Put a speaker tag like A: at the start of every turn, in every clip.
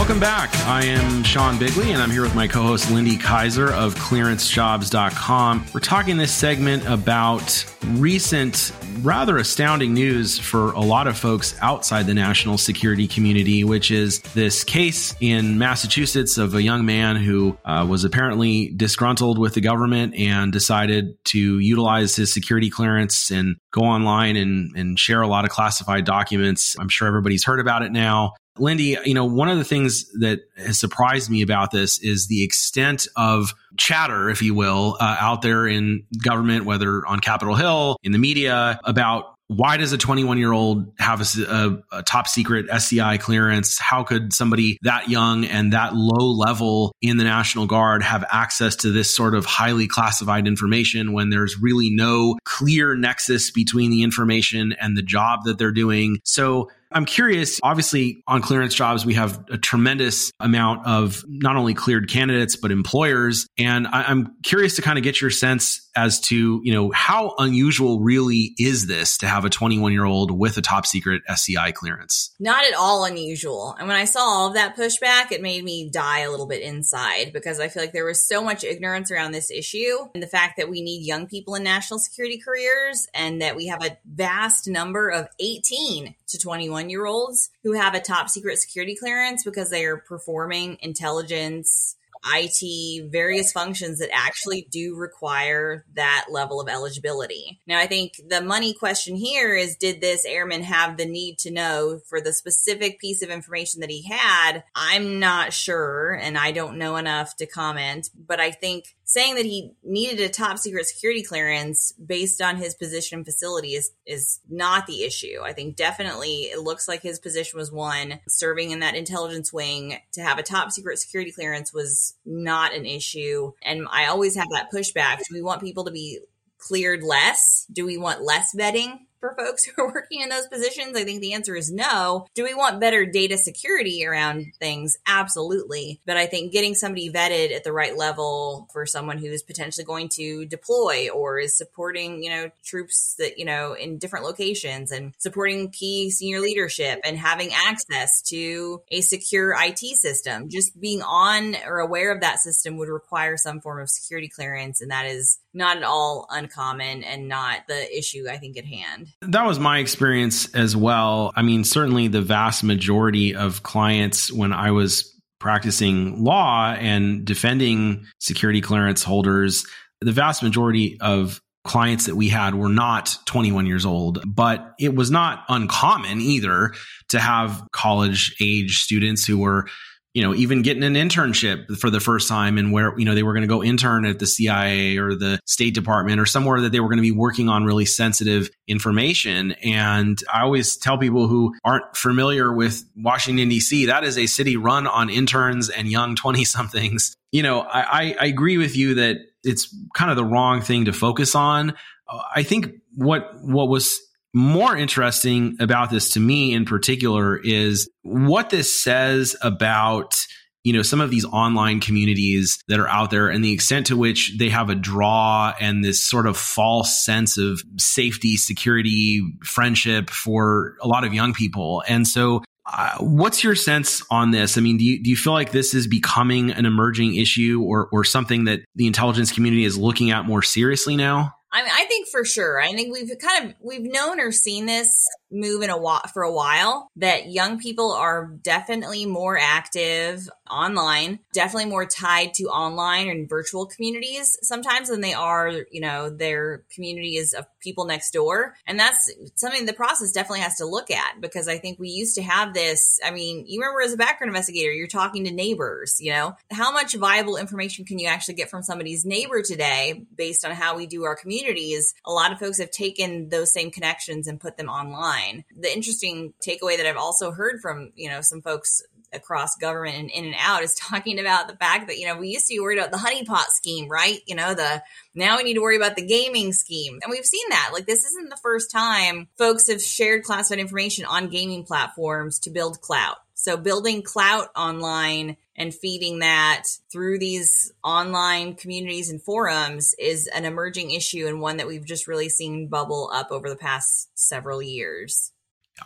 A: Welcome back. I am Sean Bigley, and I'm here with my co host Lindy Kyzer of clearancejobs.com. We're talking this segment about recent, rather astounding news for a lot of folks outside the national security community, which is this case in Massachusetts of a young man who uh, was apparently disgruntled with the government and decided to utilize his security clearance and go online and, and share a lot of classified documents. I'm sure everybody's heard about it now. Lindy, you know, one of the things that has surprised me about this is the extent of chatter, if you will, uh, out there in government, whether on Capitol Hill, in the media, about why does a 21 year old have a, a, a, top secret SCI clearance? How could somebody that young and that low level in the National Guard have access to this sort of highly classified information when there's really no clear nexus between the information and the job that they're doing? So I'm curious. Obviously, on clearance jobs, we have a tremendous amount of not only cleared candidates, but employers. And I, am curious to kind of get your sense as to, you know, how unusual really is this to have a 21 year old with a top secret SCI clearance?
B: Not at all unusual. And when I saw all of that pushback, it made me die a little bit inside because I feel like there was so much ignorance around this issue and the fact that we need young people in national security careers and that we have a vast number of 18 to 21 year olds who have a top secret security clearance because they are performing intelligence IT, various functions that actually do require that level of eligibility. Now, I think the money question here is did this airman have the need to know for the specific piece of information that he had? I'm not sure, and I don't know enough to comment, but I think saying that he needed a top secret security clearance based on his position and facility is is not the issue. I think definitely it looks like his position was one serving in that intelligence wing to have a top secret security clearance was not an issue. And I always have that pushback. Do we want people to be cleared less? Do we want less vetting? For folks who are working in those positions? I think the answer is no. Do we want better data security around things? Absolutely. But I think getting somebody vetted at the right level for someone who's potentially going to deploy or is supporting, you know, troops that, you know, in different locations and supporting key senior leadership and having access to a secure IT system, just being on or aware of that system would require some form of security clearance. And that is not at all uncommon and not the issue I think at hand.
A: That was my experience as well. I mean, certainly the vast majority of clients when I was practicing law and defending security clearance holders, the vast majority of clients that we had were not 21 years old, but it was not uncommon either to have college age students who were you know, even getting an internship for the first time and where, you know, they were going to go intern at the CIA or the State Department or somewhere that they were going to be working on really sensitive information. And I always tell people who aren't familiar with Washington, D.C., that is a city run on interns and young 20 somethings. You know, I, I agree with you that it's kind of the wrong thing to focus on. Uh, I think what, what was more interesting about this to me in particular is what this says about you know some of these online communities that are out there and the extent to which they have a draw and this sort of false sense of safety security friendship for a lot of young people and so uh, what's your sense on this? I mean, do you, do you feel like this is becoming an emerging issue or, or something that the intelligence community is looking at more seriously now?
B: I mean, I think for sure. I think we've kind of we've known or seen this move in a while for a while that young people are definitely more active online, definitely more tied to online and virtual communities sometimes than they are, you know, their communities of people next door. And that's something the process definitely has to look at because I think we used to have this. I mean, you remember as a background investigator, you're talking to neighbors, you know, how much viable information can you actually get from somebody's neighbor today based on how we do our communities? A lot of folks have taken those same connections and put them online. The interesting takeaway that I've also heard from, you know, some folks across government and in and out is talking about the fact that, you know, we used to be worried about the honeypot scheme, right? You know, the now we need to worry about the gaming scheme. And we've seen that. Like, this isn't the first time folks have shared classified information on gaming platforms to build clout. So building clout online and feeding that through these online communities and forums is an emerging issue and one that we've just really seen bubble up over the past several years.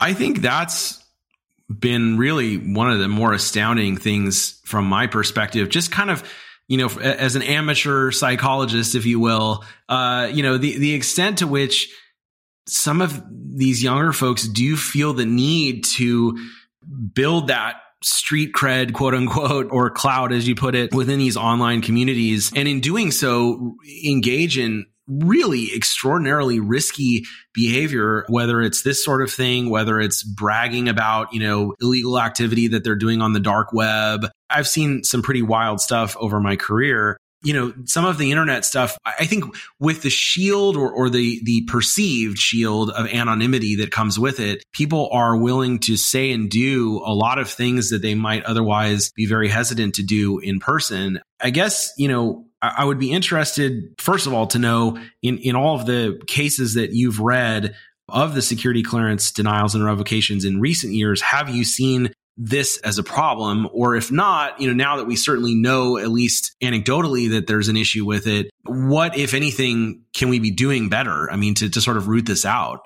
A: I think that's been really one of the more astounding things from my perspective. Just kind of, you know, as an amateur psychologist, if you will, uh, you know, the, the extent to which some of these younger folks do feel the need to build that street cred, quote unquote, or cloud, as you put it, within these online communities. And in doing so, engage in really extraordinarily risky behavior, whether it's this sort of thing, whether it's bragging about, you know, illegal activity that they're doing on the dark web. I've seen some pretty wild stuff over my career. You know, some of the internet stuff, I think with the shield or, or the, the perceived shield of anonymity that comes with it, people are willing to say and do a lot of things that they might otherwise be very hesitant to do in person. I guess, you know, I would be interested, first of all, to know in, in all of the cases that you've read of the security clearance denials and revocations in recent years, have you seen this as a problem? Or if not, you know, now that we certainly know, at least anecdotally, that there's an issue with it, what, if anything, can we be doing better? I mean, to, to sort of root this out.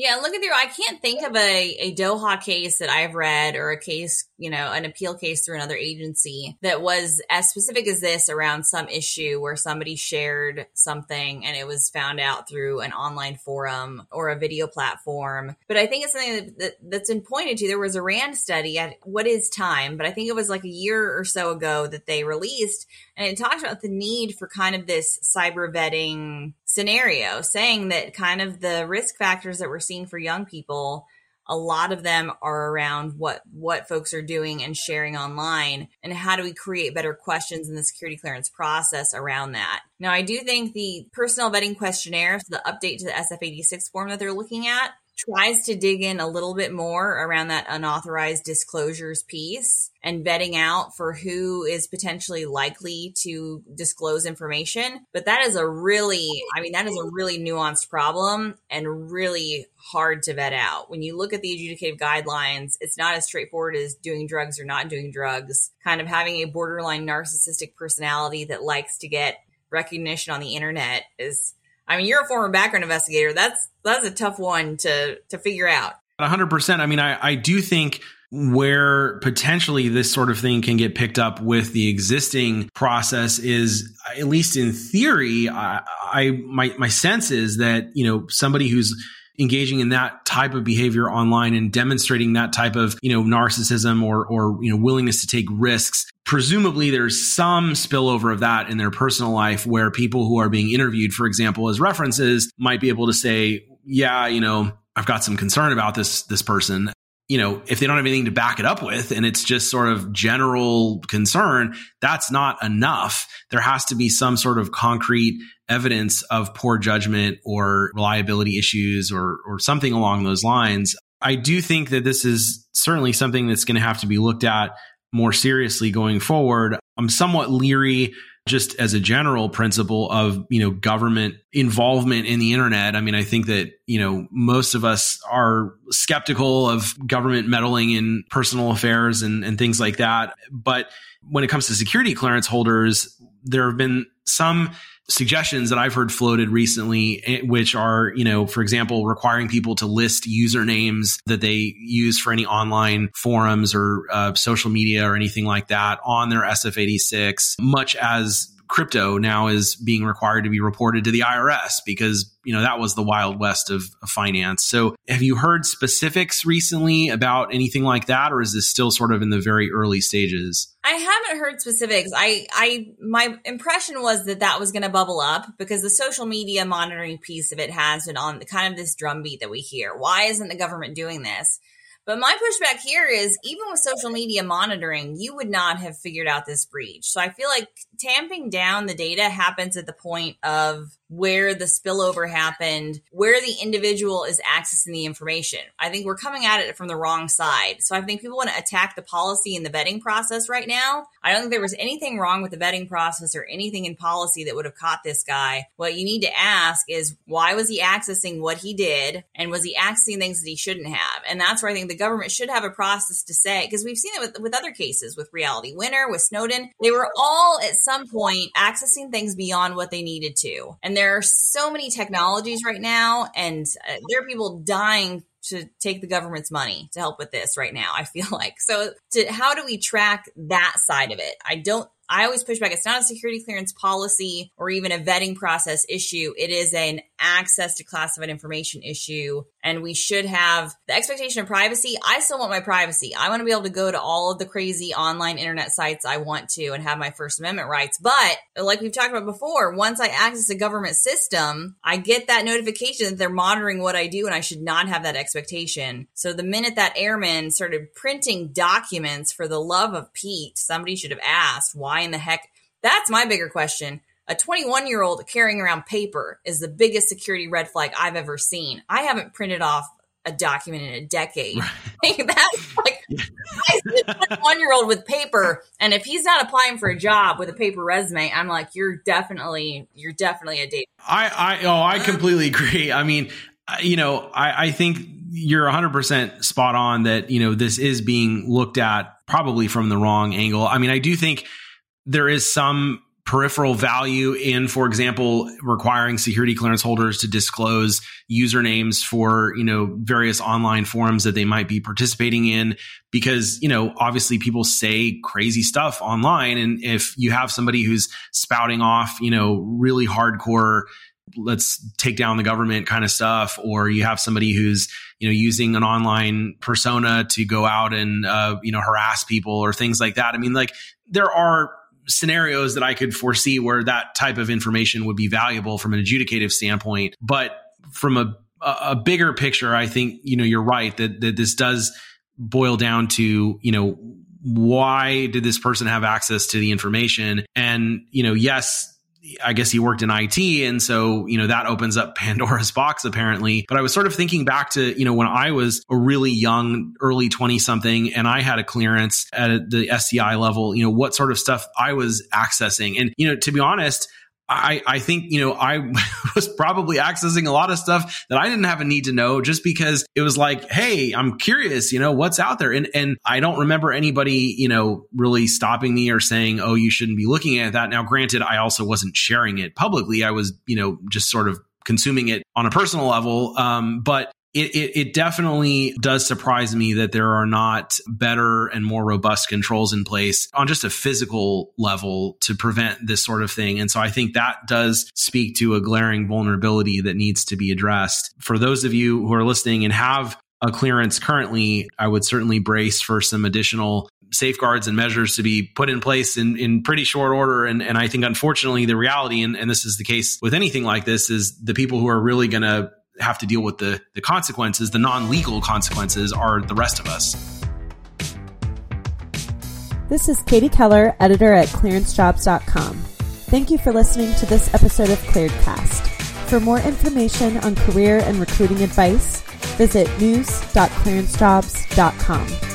B: Yeah, look at the. I can't think of a, a DOHA case that I've read or a case, you know, an appeal case through another agency that was as specific as this around some issue where somebody shared something and it was found out through an online forum or a video platform. But I think it's something that, that, that's been pointed to. There was a RAND study at what is time, but I think it was like a year or so ago that they released and it talks about the need for kind of this cyber vetting scenario, saying that kind of the risk factors that we're seeing for young people, a lot of them are around what what folks are doing and sharing online and how do we create better questions in the security clearance process around that. Now, I do think the personal vetting questionnaire, so the update to the SF86 form that they're looking at, tries to dig in a little bit more around that unauthorized disclosures piece and vetting out for who is potentially likely to disclose information. But that is a really, I mean, that is a really nuanced problem and really hard to vet out. When you look at the adjudicative guidelines, it's not as straightforward as doing drugs or not doing drugs, kind of having a borderline narcissistic personality that likes to get recognition on the internet is I mean, you're a former background investigator. That's that's a tough one to to figure out.
A: 100%. I mean, I I do think where potentially this sort of thing can get picked up with the existing process is at least in theory I, I my my sense is that you know somebody who's engaging in that type of behavior online and demonstrating that type of, you know, narcissism or, or, you know, willingness to take risks. Presumably there's some spillover of that in their personal life where people who are being interviewed, for example, as references might be able to say, yeah, you know, I've got some concern about this, this person you know, if they don't have anything to back it up with and it's just sort of general concern, that's not enough. There has to be some sort of concrete evidence of poor judgment or reliability issues or, or something along those lines. I do think that this is certainly something that's going to have to be looked at more seriously going forward. I'm somewhat leery just as a general principle of, you know, government involvement in the internet. I mean, I think that, you know, most of us are skeptical of government meddling in personal affairs and, and things like that. But when it comes to security clearance holders, there have been some suggestions that I've heard floated recently, eh, which are, you know, for example, requiring people to list usernames that they use for any online forums or uh, social media or anything like that on their SF86, much as crypto now is being required to be reported to the IRS because, you know, that was the wild west of, of, finance. So have you heard specifics recently about anything like that? Or is this still sort of in the very early stages?
B: I haven't heard specifics. I, I, my impression was that that was going to bubble up because the social media monitoring piece of it has been on the kind of this drumbeat that we hear. Why isn't the government doing this? But my pushback here is even with social media monitoring, you would not have figured out this breach. So I feel like tamping down the data happens at the point of where the spillover happened, where the individual is accessing the information. I think we're coming at it from the wrong side. So I think people want to attack the policy and the vetting process right now. I don't think there was anything wrong with the vetting process or anything in policy that would have caught this guy. What you need to ask is why was he accessing what he did and was he accessing things that he shouldn't have? And that's where I think the government should have a process to say, because we've seen it with, with other cases with Reality Winner, with Snowden. They were all at some point accessing things beyond what they needed to. And there are so many technologies right now, and uh, there are people dying to take the government's money to help with this right now. I feel like so. To how do we track that side of it? I don't I always push back. It's not a security clearance policy or even a vetting process issue. It is an access to classified information issue. And we should have the expectation of privacy. I still want my privacy. I want to be able to go to all of the crazy online internet sites I want to and have my First Amendment rights. But like we've talked about before, once I access a government system, I get that notification that they're monitoring what I do and I should not have that expectation. So the minute that airman started printing documents for the love of Pete, somebody should have asked why in the heck? That's my bigger question. A 21 year old carrying around paper is the biggest security red flag I've ever seen. I haven't printed off a document in a decade. Right. That's like a one year old with paper, and if he's not applying for a job with a paper resume, I'm like, you're definitely, you're definitely a date.
A: I, I, oh, I completely agree. I mean, you know, I, I think you're 100% spot on that, you know, this is being looked at probably from the wrong angle. I mean, I do think there is some peripheral value in, for example, requiring security clearance holders to disclose usernames for, you know, various online forums that they might be participating in. Because, you know, obviously people say crazy stuff online. And if you have somebody who's spouting off, you know, really hardcore, let's take down the government kind of stuff, or you have somebody who's, you know, using an online persona to go out and, uh, you know, harass people or things like that. I mean, like there are scenarios that I could foresee where that type of information would be valuable from an adjudicative standpoint. But from a, a bigger picture, I think, you know, you're right that, that this does boil down to, you know, why did this person have access to the information? And, you know, yes, I guess he worked in IT. And so, you know, that opens up Pandora's box apparently. But I was sort of thinking back to, you know, when I was a really young, early 20 something and I had a clearance at the SCI level, you know, what sort of stuff I was accessing. And, you know, to be honest, I, I think, you know, I was probably accessing a lot of stuff that I didn't have a need to know just because it was like, Hey, I'm curious, you know, what's out there. And, and I don't remember anybody, you know, really stopping me or saying, Oh, you shouldn't be looking at that. Now, granted, I also wasn't sharing it publicly. I was, you know, just sort of consuming it on a personal level. Um, but it, it, it, definitely does surprise me that there are not better and more robust controls in place on just a physical level to prevent this sort of thing. And so I think that does speak to a glaring vulnerability that needs to be addressed. For those of you who are listening and have a clearance currently, I would certainly brace for some additional safeguards and measures to be put in place in, in pretty short order. And, and I think, unfortunately, the reality, and, and this is the case with anything like this, is the people who are really going to have to deal with the, the consequences, the non legal consequences, are the rest of us.
C: This is Katie Keller, editor at clearancejobs.com. Thank you for listening to this episode of ClearedCast. For more information on career and recruiting advice, visit news.clearancejobs.com.